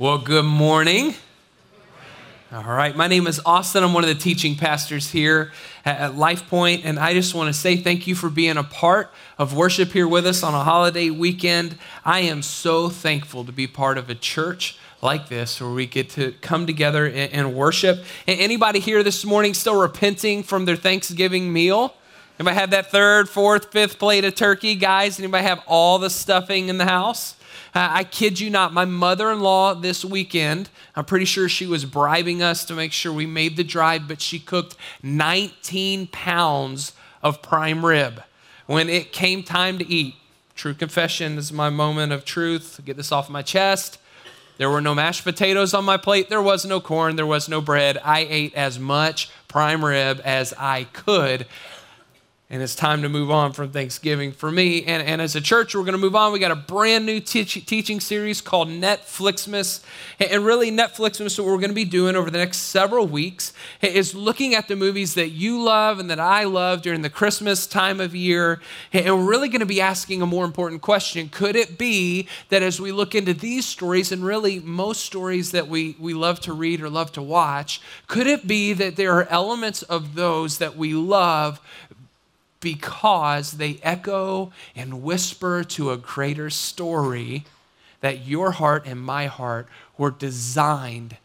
Well, good morning. All right, my name is Austin. I'm one of the teaching pastors here at Life Point, and I just want to say thank you for being a part of worship here with us on a holiday weekend. I am so thankful to be part of a church like this where we get to come together and, worship. anybody here this morning still repenting from their Thanksgiving meal? Anybody have that third, fourth, fifth plate of turkey, guys? Anybody have all the stuffing in the house? Uh, I kid you not, my mother in law this weekend, I'm pretty sure she was bribing us to make sure we made the drive, but she cooked 19 pounds of prime rib. When it came time to eat, true confession this is my moment of truth. Get this off my chest. There were no mashed potatoes on my plate. There was no corn. There was no bread. I ate as much prime rib as I could and it's time to move on from Thanksgiving for me. And, and as a church, we're going to move on. We got a brand new teach, teaching series called Netflixmas. And really, Netflixmas, what we're going to be doing over the next several weeks is looking at the movies that you love and that I love during the Christmas time of year. And we're really going to be asking a more important question. Could it be that as we look into these stories, and really most stories that we, we love to read or love to watch, could it be that there are elements of those that we love because they echo and whisper to a greater story that your heart and my heart were designed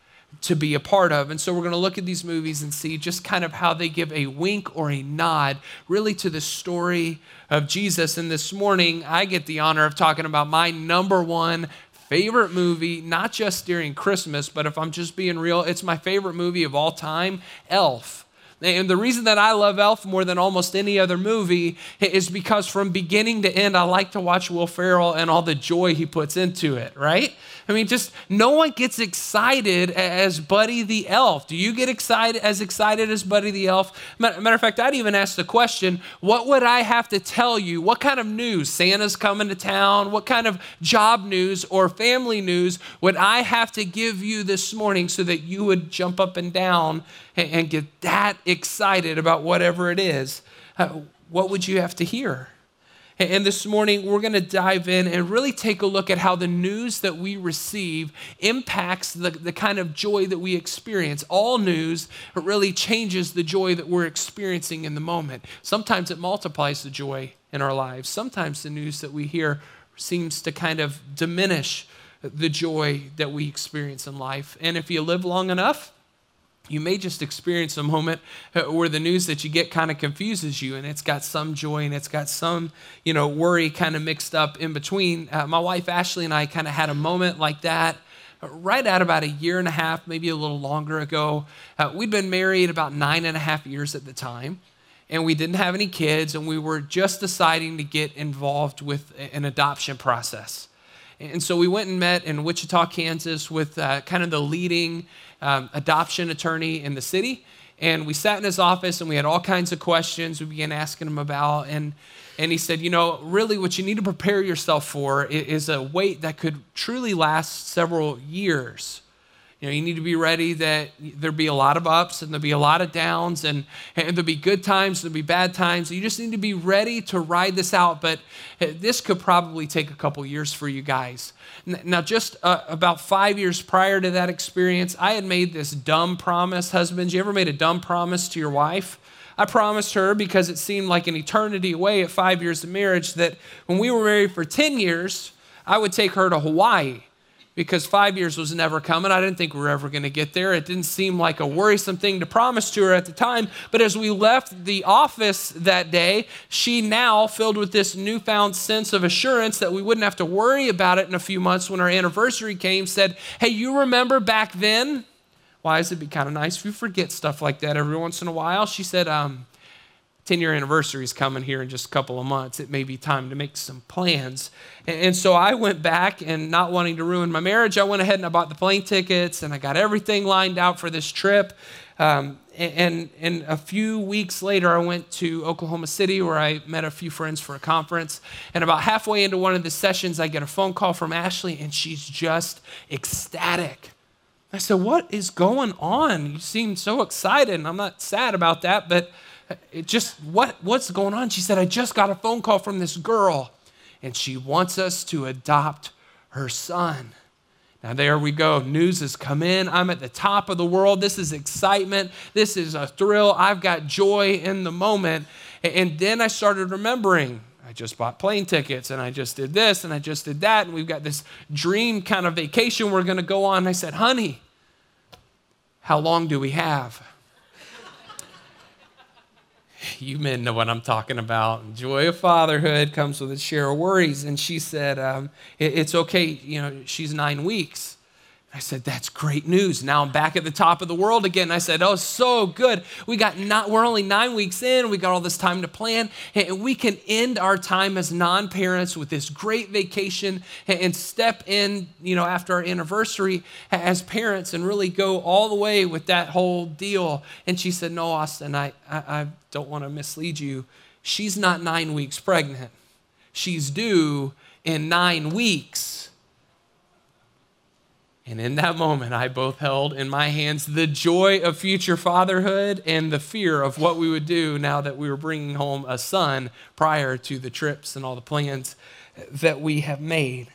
to be a part of. And so we're going to look at these movies and see just kind of how they give a wink or a nod really to the story of Jesus. And this morning, I get the honor of talking about my number one favorite movie, not just during Christmas, but if I'm just being real, it's my favorite movie of all time Elf. And the reason that I love Elf more than almost any other movie is because from beginning to end, I like to watch Will Ferrell and all the joy he puts into it, right? I mean, just no one gets excited as Buddy the Elf. Do you get excited as excited as Buddy the Elf? Matter of fact, I'd even ask the question what would I have to tell you? What kind of news? Santa's coming to town? What kind of job news or family news would I have to give you this morning so that you would jump up and down and get that excited about whatever it is? Uh, what would you have to hear? And this morning, we're going to dive in and really take a look at how the news that we receive impacts the, the kind of joy that we experience. All news really changes the joy that we're experiencing in the moment. Sometimes it multiplies the joy in our lives, sometimes the news that we hear seems to kind of diminish the joy that we experience in life. And if you live long enough, you may just experience a moment uh, where the news that you get kind of confuses you and it's got some joy and it's got some you know worry kind of mixed up in between. Uh, my wife ashley and i kind of had a moment like that uh, right at about a year and a half maybe a little longer ago. Uh, we'd been married about nine and a half years at the time and we didn't have any kids and we were just deciding to get involved with an adoption process and so we went and met in wichita kansas with uh, kind of the leading um, adoption attorney in the city. And we sat in his office and we had all kinds of questions we began asking him about. And, and he said, You know, really what you need to prepare yourself for is a wait that could truly last several years. You know, you need to be ready that there'll be a lot of ups and there'll be a lot of downs and, and there'll be good times, there'll be bad times. You just need to be ready to ride this out. But uh, this could probably take a couple years for you guys. Now, just uh, about five years prior to that experience, I had made this dumb promise. Husbands, you ever made a dumb promise to your wife? I promised her because it seemed like an eternity away at five years of marriage that when we were married for 10 years, I would take her to Hawaii because five years was never coming. I didn't think we were ever going to get there. It didn't seem like a worrisome thing to promise to her at the time. But as we left the office that day, she now, filled with this newfound sense of assurance that we wouldn't have to worry about it in a few months when our anniversary came, said, Hey, you remember back then? Why is it be kind of nice if you forget stuff like that every once in a while? She said, um, 10 year anniversary is coming here in just a couple of months. It may be time to make some plans. And, so I went back and not wanting to ruin my marriage, I went ahead and I bought the plane tickets and I got everything lined out for this trip. Um, and, and a few weeks later, I went to Oklahoma City where I met a few friends for a conference. And about halfway into one of the sessions, I get a phone call from Ashley and she's just ecstatic. I said, What is going on? You seem so excited. And I'm not sad about that, but it just what what's going on she said i just got a phone call from this girl and she wants us to adopt her son Now, there we go. News has come in. I'm at the top of the world. This is excitement. This is a thrill. I've got joy in the moment. And then I started remembering I just bought plane tickets and I just did this and I just did that. And we've got this dream kind of vacation we're going to go on. I said, honey, how long do we have? you men know what I'm talking about. Joy of fatherhood comes with its share of worries. And she said, um, it, It's okay. You know, she's nine weeks. I said, That's great news. Now I'm back at the top of the world again. I said, Oh, so good. We got not, we're only nine weeks in. We got all this time to plan. And we can end our time as non parents with this great vacation and step in, you know, after our anniversary as parents and really go all the way with that whole deal. And she said, No, Austin, I, I, I don't want to mislead you. She's not nine weeks pregnant, she's due in nine weeks. And in that moment, I both held in my hands the joy of future fatherhood and the fear of what we would do now that we were bringing home a son prior to the trips and all the plans that we have made.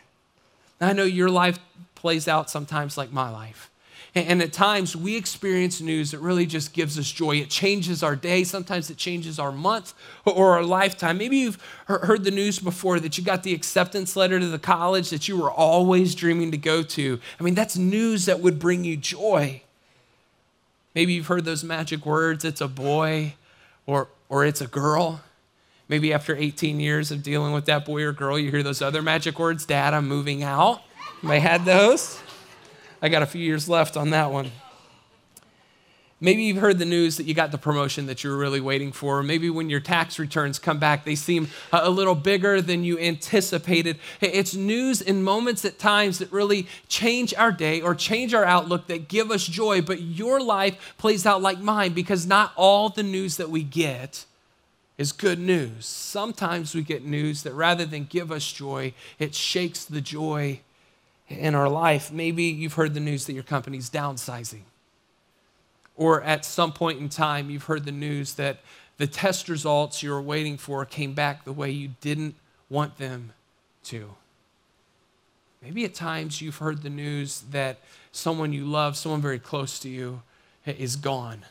I know your life plays out sometimes like my life. And at times we experience news that really just gives us joy. It changes our day. Sometimes it changes our month or our lifetime. Maybe you've heard the news before that you got the acceptance letter to the college that you were always dreaming to go to. I mean, that's news that would bring you joy. Maybe you've heard those magic words it's a boy or, or it's a girl. Maybe after 18 years of dealing with that boy or girl, you hear those other magic words Dad, I'm moving out. You may had those. I got a few years left on that one. Maybe you've heard the news that you got the promotion that you were really waiting for. Maybe when your tax returns come back, they seem a little bigger than you anticipated. It's news in moments at times that really change our day or change our outlook that give us joy. But your life plays out like mine because not all the news that we get is good news. Sometimes we get news that rather than give us joy, it shakes the joy in our life, maybe you've heard the news that your company's downsizing. Or at some point in time, you've heard the news that the test results you were waiting for came back the way you didn't want them to. Maybe at times you've heard the news that someone you love, someone very close to you, is gone.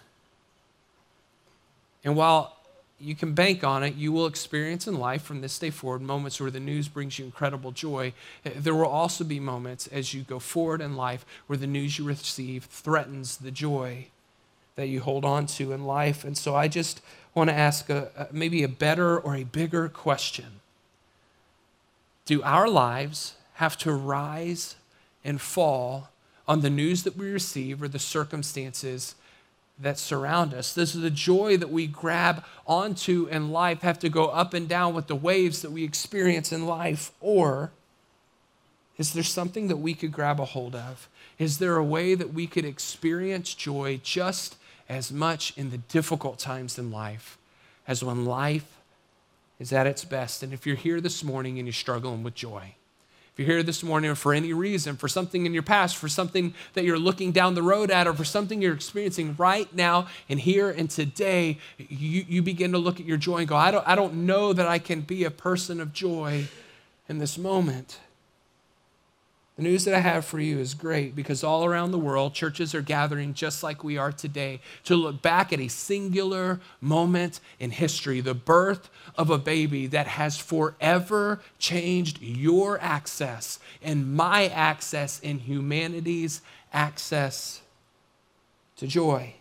And while you can bank on it. You will experience in life from this day forward moments where the news brings you incredible joy. There will also be moments as you go forward in life where the news you receive threatens the joy that you hold on to in life. And so I just want to ask a, maybe a better or a bigger question Do our lives have to rise and fall on the news that we receive or the circumstances that surround us. This is the joy that we grab onto in life, have to go up and down with the waves that we experience in life? Or is there something that we could grab a hold of? Is there a way that we could experience joy just as much in the difficult times in life as when life is at its best? And if you're here this morning and you're struggling with joy, you're here this morning for any reason, for something in your past, for something that you're looking down the road at, or for something you're experiencing right now and here and today, you, you begin to look at your joy and go, I don't, I don't know that I can be a person of joy in this moment. The news that I have for you is great because all around the world, churches are gathering just like we are today to look back at a singular moment in history, the birth of a baby that has forever changed your access and my access and humanity's access to joy.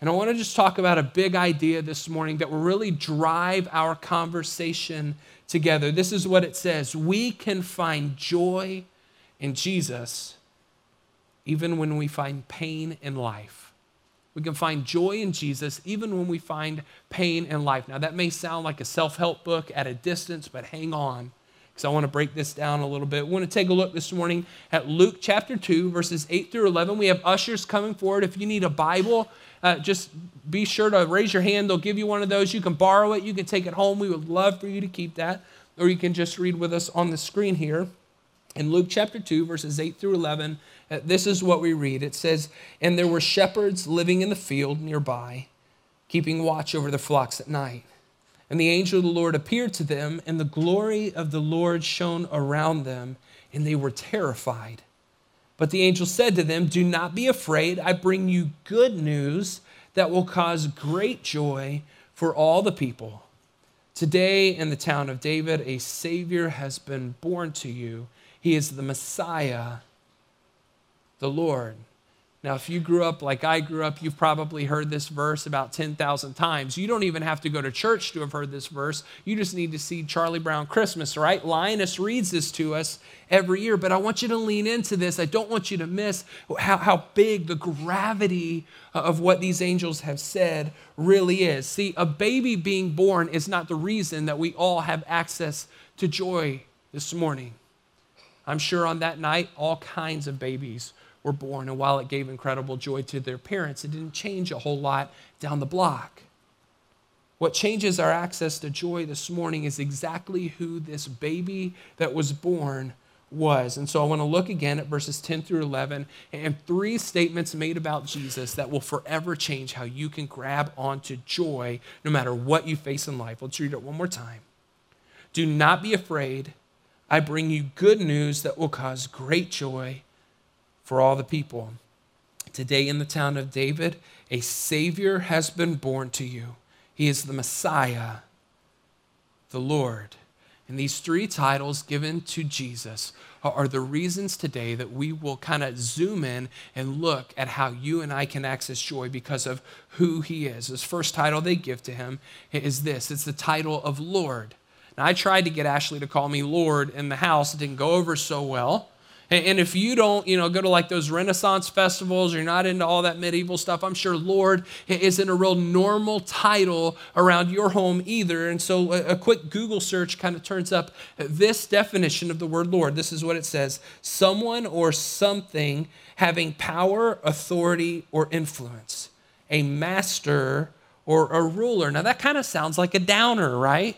And I want to just talk about a big idea this morning that will really drive our conversation together. This is what it says We can find joy in Jesus even when we find pain in life. We can find joy in Jesus even when we find pain in life. Now, that may sound like a self help book at a distance, but hang on because I want to break this down a little bit. We want to take a look this morning at Luke chapter 2, verses 8 through 11. We have ushers coming forward. If you need a Bible, uh, just be sure to raise your hand. They'll give you one of those. You can borrow it, you can take it home. We would love for you to keep that. Or you can just read with us on the screen here. In Luke chapter 2, verses 8 through 11, uh, this is what we read. It says, And there were shepherds living in the field nearby, keeping watch over their flocks at night. And the angel of the Lord appeared to them, and the glory of the Lord shone around them, and they were terrified. But the angel said to them, Do not be afraid. I bring you good news that will cause great joy for all the people. Today, in the town of David, a Savior has been born to you. He is the Messiah, the Lord. Now, if you grew up like I grew up, you've probably heard this verse about 10,000 times. You don't even have to go to church to have heard this verse. You just need to see Charlie Brown Christmas, right? Linus reads this to us every year, but I want you to lean into this. I don't want you to miss how, how big the gravity of what these angels have said really is. See, a baby being born is not the reason that we all have access to joy this morning. I'm sure on that night, all kinds of babies were born. And while it gave incredible joy to their parents, it didn't change a whole lot down the block. What changes our access to joy this morning is exactly who this baby that was born was. And so I want to look again at verses 10 through 11 and three statements made about Jesus that will forever change how you can grab onto joy no matter what you face in life. Let's read it one more time. Do not be afraid. I bring you good news that will cause great joy for all the people. Today in the town of David, a Savior has been born to you. He is the Messiah, the Lord. And these three titles given to Jesus are the reasons today that we will kind of zoom in and look at how you and I can access joy because of who he is. This first title they give to him is this it's the title of Lord. Now, I tried to get Ashley to call me Lord in the house, it didn't go over so well. And if you don't, you know, go to like those Renaissance festivals, you're not into all that medieval stuff, I'm sure Lord isn't a real normal title around your home either. And so a quick Google search kind of turns up this definition of the word Lord. This is what it says someone or something having power, authority, or influence, a master or a ruler. Now that kind of sounds like a downer, right?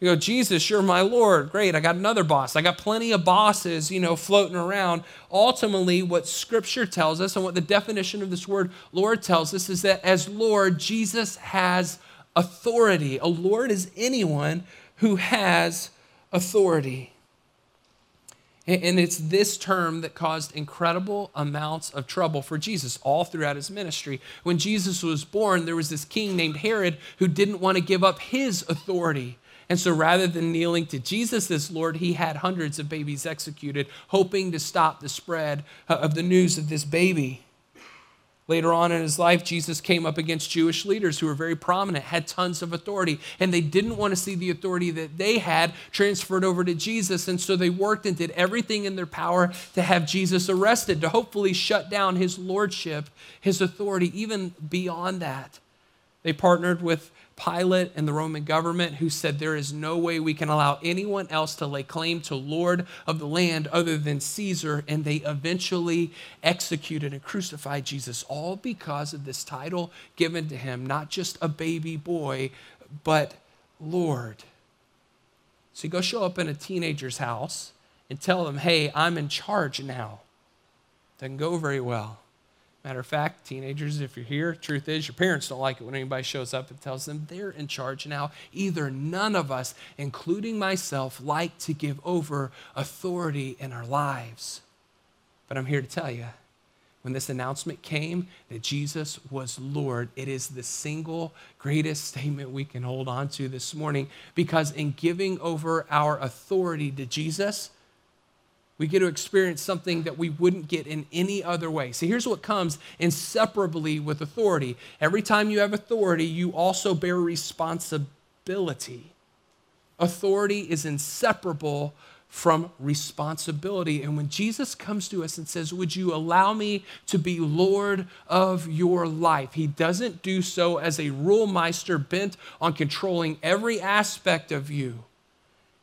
You go, Jesus, you're my Lord. Great. I got another boss. I got plenty of bosses, you know, floating around. Ultimately, what Scripture tells us and what the definition of this word Lord tells us is that as Lord, Jesus has authority. A Lord is anyone who has authority. And it's this term that caused incredible amounts of trouble for Jesus all throughout his ministry. When Jesus was born, there was this king named Herod who didn't want to give up his authority. And so rather than kneeling to Jesus as Lord, he had hundreds of babies executed, hoping to stop the spread uh, of the news of this baby. Later on in his life, Jesus came up against Jewish leaders who were very prominent, had tons of authority, and they didn't want to see the authority that they had transferred over to Jesus. And so they worked and did everything in their power to have Jesus arrested, to hopefully shut down his lordship, his authority, even beyond that. They partnered with Pilate and the Roman government, who said there is no way we can allow anyone else to lay claim to Lord of the land other than Caesar. And they eventually executed and crucified Jesus, all because of this title given to him, not just a baby boy, but Lord. So you go show up in a teenager's house and tell them, hey, I'm in charge now. Doesn't go very well. Matter of fact, teenagers, if you're here, truth is your parents don't like it when anybody shows up and tells them they're in charge now. Either none of us, including myself, like to give over authority in our lives. But I'm here to tell you when this announcement came that Jesus was Lord, it is the single greatest statement we can hold on to this morning because in giving over our authority to Jesus, we get to experience something that we wouldn't get in any other way. See, here's what comes inseparably with authority. Every time you have authority, you also bear responsibility. Authority is inseparable from responsibility. And when Jesus comes to us and says, Would you allow me to be Lord of your life? He doesn't do so as a rule meister bent on controlling every aspect of you.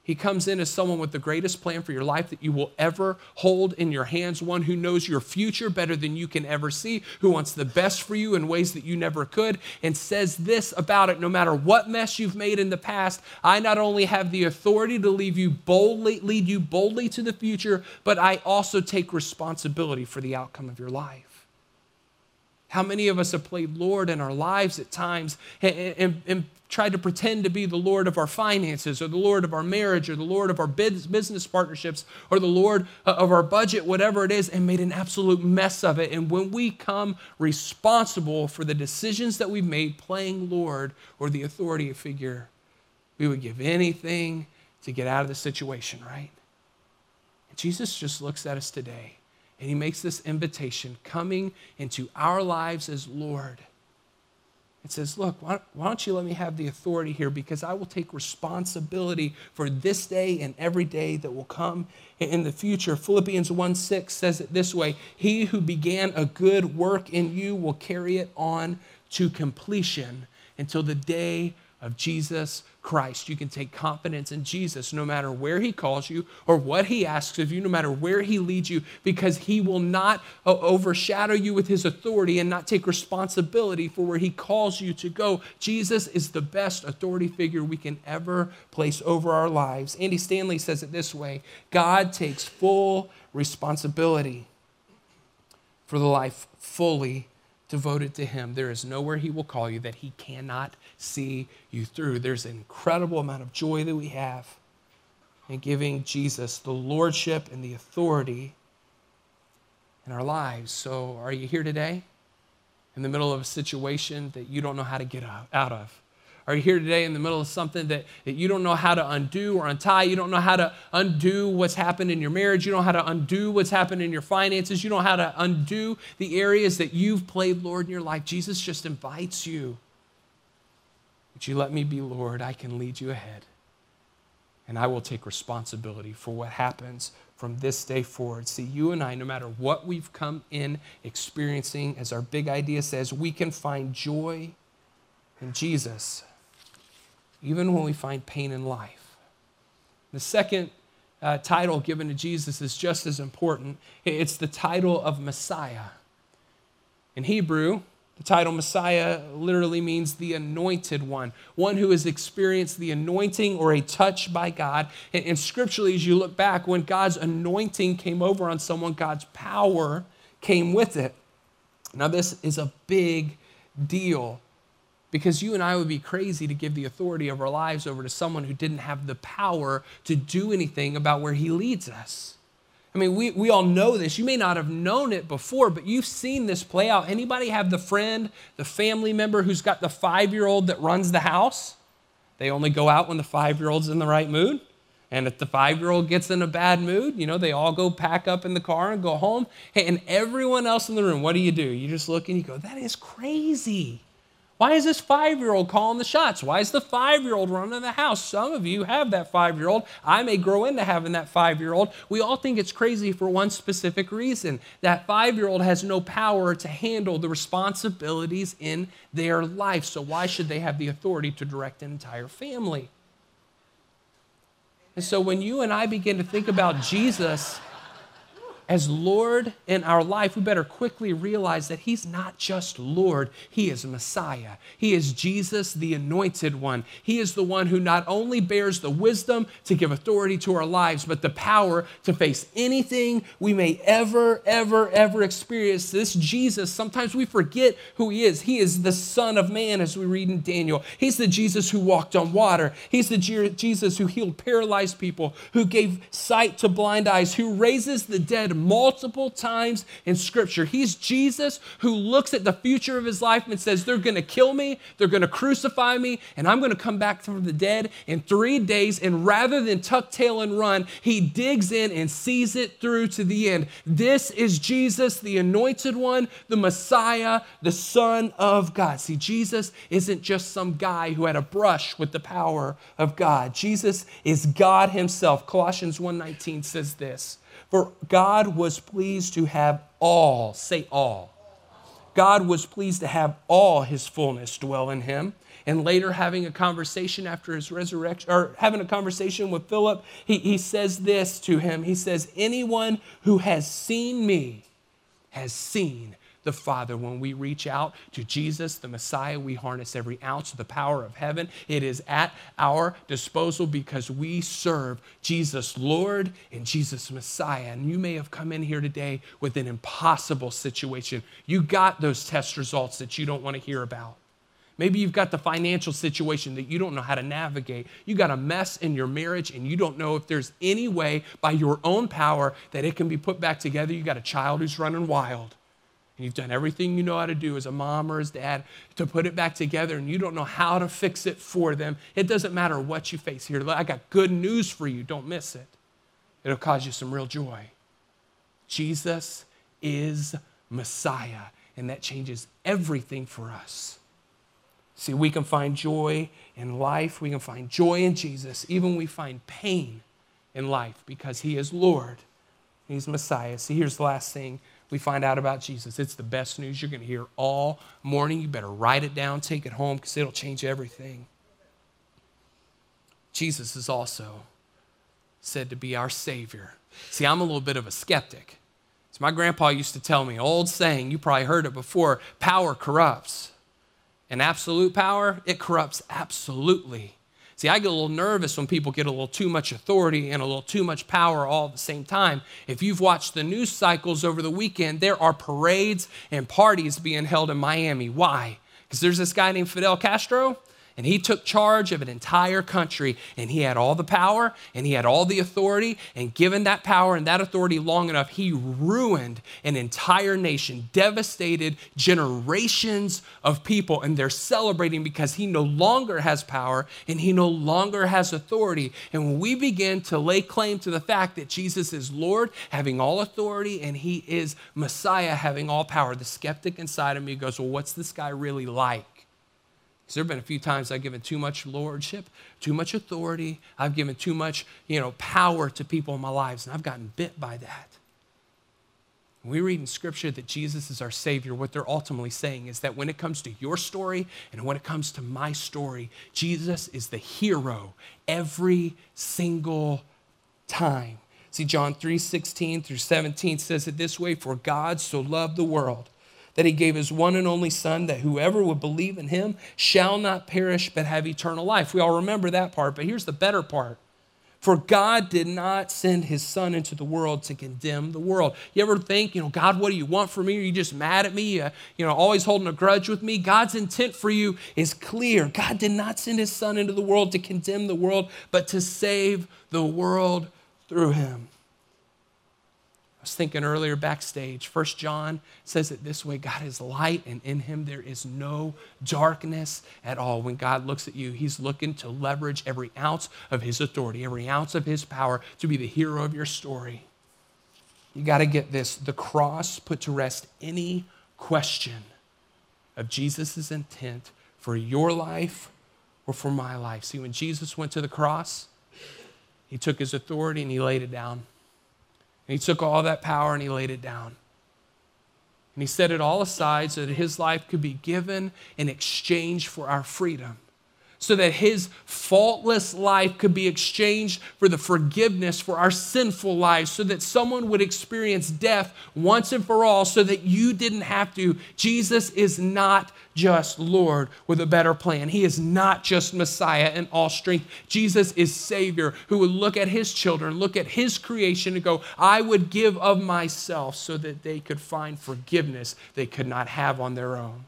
He comes in as someone with the greatest plan for your life that you will ever hold in your hands, one who knows your future better than you can ever see, who wants the best for you in ways that you never could, and says this about it no matter what mess you've made in the past, I not only have the authority to lead you boldly, lead you boldly to the future, but I also take responsibility for the outcome of your life. How many of us have played Lord in our lives at times and, and, and tried to pretend to be the Lord of our finances or the Lord of our marriage or the Lord of our business partnerships or the Lord uh, of our budget, whatever it is, and made an absolute mess of it. And when we come responsible for the decisions that we've made, playing Lord or the authority figure, we would give anything to get out of the situation, right? And Jesus just looks at us today and he makes this invitation coming into our lives as Lord It says, Look, why, don't you let me have the authority here because I will take responsibility for this day and every day that will come in the future. Philippians 1 6 says it this way He who began a good work in you will carry it on to completion until the day of Jesus Christ. You can take confidence in Jesus no matter where he calls you or what he asks of you, no matter where he leads you, because he will not uh, overshadow you with his authority and not take responsibility for where he calls you to go. Jesus is the best authority figure we can ever place over our lives. Andy Stanley says it this way God takes full responsibility for the life fully devoted to Him, there is nowhere He will call you that He cannot see you through. There's an incredible amount of joy that we have in giving Jesus the lordship and the authority in our lives. So, are you here today in the middle of a situation that you don't know how to get out of? Are you here today in the middle of something that, that you don't know how to undo or untie? You don't know how to undo what's happened in your marriage. You don't know how to undo what's happened in your finances. You don't know how to undo the areas that you've played Lord in your life. Jesus just invites you. Would you let me be Lord? I can lead you ahead. And I will take responsibility for what happens from this day forward. See, you and I, no matter what we've come in experiencing, as our big idea says, we can find joy in Jesus even when we find pain in life. The second uh, title given to Jesus is just as important it's the title of Messiah. In Hebrew, the title Messiah literally means the anointed one, one who has experienced the anointing or a touch by God. And, and, scripturally, as you look back, when God's anointing came over on someone, God's power came with it. Now, this is a big deal because you and I would be crazy to give the authority of our lives over to someone who didn't have the power to do anything about where he leads us. I mean, we, we all know this. You may not have known it before, but you've seen this play out. Anybody have the friend, the family member who's got the five year old that runs the house? They only go out when the five year old's in the right mood. And if the five year old gets in a bad mood, you know, they all go pack up in the car and go home. Hey, And everyone else in the room, what do you do? You just look and you go, that is crazy. Why is this five year old calling the shots? Why is the five year old running the house? Some of you have that five year old. I may grow into having that five year old. We all think it's crazy for one specific reason that five year old has no power to handle the responsibilities in their life. So, why should they have the authority to direct an entire family? And so, when you and I begin to think about Jesus, as Lord in our life, we better quickly realize that He's not just Lord, He is Messiah. He is Jesus, the anointed one. He is the one who not only bears the wisdom to give authority to our lives, but the power to face anything we may ever, ever, ever experience. This Jesus, sometimes we forget who He is. He is the Son of Man, as we read in Daniel. He's the Jesus who walked on water. He's the Jesus who healed paralyzed people, who gave sight to blind eyes, who raises the dead multiple times in Scripture. He's Jesus who looks at the future of his life and says, They're going to kill me, they're going to crucify me, and I'm going to come back from the dead in three days. And rather than tuck tail and run, he digs in and sees it through to the end. This is Jesus, the anointed one, the Messiah, the Son of God. See, Jesus isn't just some guy who had a brush with the power of God. Jesus is God himself. Colossians 1:19 says this. For God was pleased to have all, say all. God was pleased to have all his fullness dwell in him. And later, having a conversation after his resurrection, or having a conversation with Philip, he, he says this to him. He says, Anyone who has seen me has seen the Father. When we reach out to Jesus, the Messiah, we harness every ounce of the power of heaven. It is at our disposal because we serve Jesus Lord and Jesus Messiah. And you may have come in here today with an impossible situation. You got those test results that you don't want to hear about. Maybe you've got the financial situation that you don't know how to navigate. You got a mess in your marriage and you don't know if there's any way by your own power that it can be put back together. You got a child who's running wild. And you've done everything you know how to do as a mom or as dad to put it back together and you don't know how to fix it for them. It doesn't matter what you face here. I got good news for you. Don't miss it. It'll cause you some real joy. Jesus is Messiah, and that changes everything for us. See, we can find joy in life, we can find joy in Jesus, even we find pain in life because He is Lord. He's Messiah. See, here's the last thing we find out about Jesus. It's the best news you're going to hear all morning. You better write it down, take it home, because it'll change everything. Jesus is also said to be our Savior. See, I'm a little bit of a skeptic. So my grandpa used to tell me, old saying, you probably heard it before power corrupts. And absolute power, it corrupts absolutely. See, I get a little nervous when people get a little too much authority and a little too much power all at the same time. If you've watched the news cycles over the weekend, there are parades and parties being held in Miami. Why? Because there's this guy named Fidel Castro and he took charge of an entire country, and he had all the power and he had all the authority. And given that power and that authority long enough, he ruined an entire nation, devastated generations of people. And they're celebrating because he no longer has power and he no longer has authority. And when we begin to lay claim to the fact that Jesus is Lord, having all authority, and he is Messiah, having all power, the skeptic inside of me goes, Well, what's this guy really like? There have been a few times I've given too much lordship, too much authority. I've given too much, you know, power to people in my lives, and I've gotten bit by that. When we read in Scripture that Jesus is our Savior, what they're ultimately saying is that when it comes to your story and when it comes to my story, Jesus is the hero every single time. See, John 3 16 through 17 says it this way For God so loved the world that he gave his one and only Son, that whoever would believe in him shall not perish but have eternal life. We all remember that part, but here's the better part. For God did not send his son into the world to condemn the world. You ever think, you know, God, what do you want from me? Are you just mad at me? Uh, you know, always holding a grudge with me? God's intent for you is clear. God did not send his son into the world to condemn the world, but to save the world through him was thinking earlier backstage, First John says it this way God is light, and in him there is no darkness at all. When God looks at you, he's looking to leverage every ounce of his authority, every ounce of his power to be the hero of your story. You got to get this the cross put to rest any question of Jesus' intent for your life or for my life. See, when Jesus went to the cross, he took his authority and he laid it down. And he took all that power and he laid it down. And he set it all aside so that his life could be given in exchange for our freedom so that his faultless life could be exchanged for the forgiveness for our sinful lives, so that someone would experience death once and for all, so that you didn't have to. Jesus is not just Lord with a better plan. He is not just Messiah in all strength. Jesus is Savior who would look at his children, look at his creation, and go, I would give of myself so that they could find forgiveness they could not have on their own.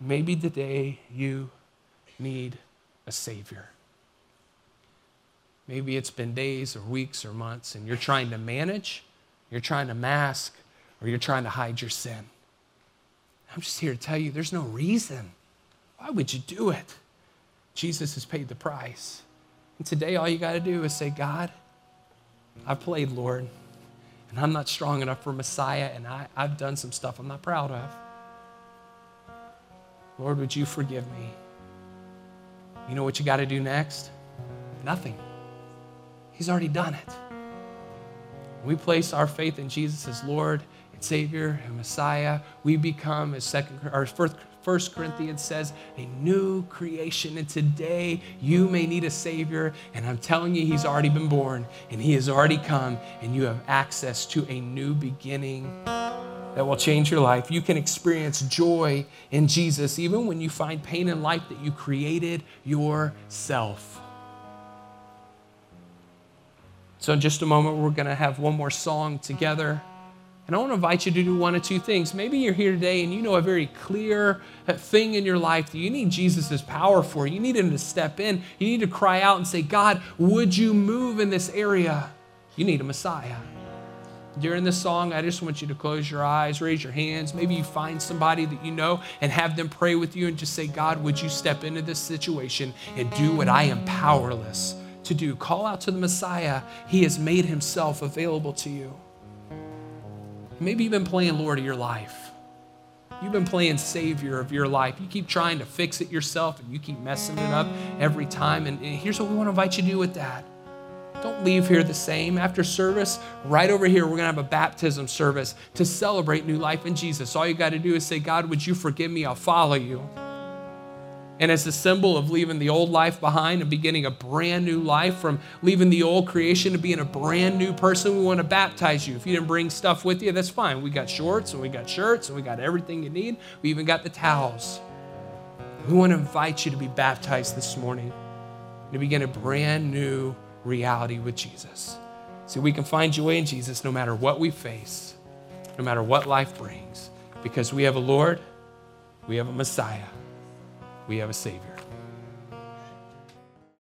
Maybe today you need a Savior. Maybe it's been days or weeks or months and you're trying to manage, you're trying to mask, or you're trying to hide your sin. I'm just here to tell you there's no reason. Why would you do it? Jesus has paid the price. And today, all you got to do is say, God, I've played Lord, and I'm not strong enough for Messiah, and I, I've done some stuff I'm not proud of. Lord, would you forgive me? You know what you got to do next? Nothing. He's already done it. We place our faith in Jesus as Lord and Savior and Messiah. We become, as second or first, First Corinthians says, a new creation. And today you may need a Savior. And I'm telling you, He's already been born and He has already come, and you have access to a new beginning that will change your life. You can experience joy in Jesus even when you find pain in life that you created yourself. So, in just a moment, we're going to have one more song together. And I want to invite you to do one of two things. Maybe you're here today and you know a very clear thing in your life that you need Jesus' power for. You need Him to step in. You need to cry out and say, God, would you move in this area? You need a Messiah. During this song, I just want you to close your eyes, raise your hands. Maybe you find somebody that you know and have them pray with you and just say, God, would you step into this situation and do what I am powerless to do? Call out to the Messiah. He has made himself available to you. Maybe you've been playing Lord of your life. You've been playing Savior of your life. You keep trying to fix it yourself and you keep messing it up every time. And here's what we want to invite you to do with that. Don't leave here the same. After service, right over here, we're going to have a baptism service to celebrate new life in Jesus. All you got to do is say, God, would you forgive me? I'll follow you. And as a symbol of leaving the old life behind and beginning a brand new life, from leaving the old creation to being a brand new person, we want to baptize you. If you didn't bring stuff with you, that's fine. We got shorts and we got shirts and we got everything you need. We even got the towels. We want to invite you to be baptized this morning to begin a brand new reality with Jesus. See, we can find joy in Jesus no matter what we face, no matter what life brings, because we have a Lord, we have a Messiah we have a Savior.